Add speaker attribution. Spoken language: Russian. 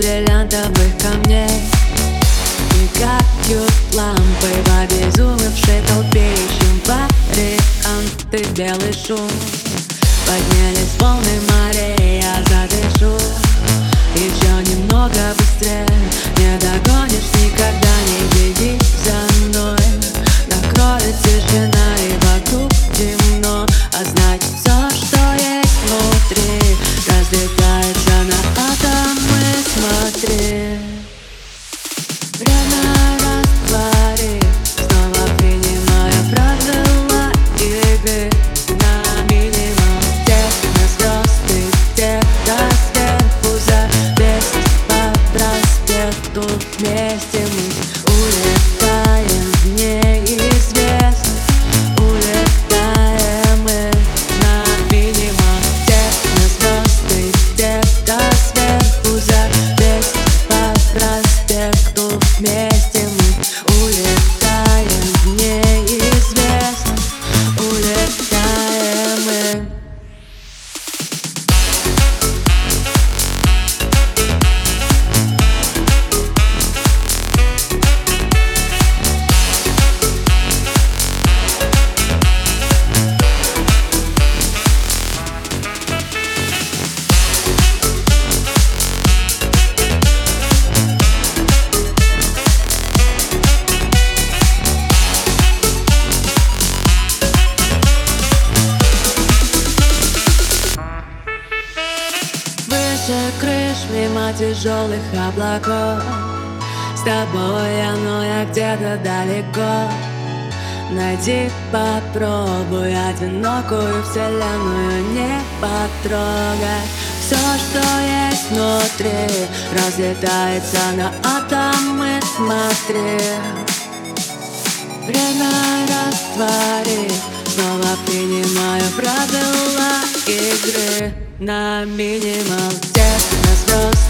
Speaker 1: бриллиантовых камней. Мигают лампы в обезумевшей толпе Ищем варианты. Белый шум. Поднялись волны морей, я задышу. Еще немного мимо тяжелых облаков. С тобой оно я где-то далеко. Найди, попробуй одинокую вселенную Не потрогай. Все, что есть внутри Разлетается на атомы, смотри. Время растворит Снова принимаю правила игры На минимал Где на звезды, где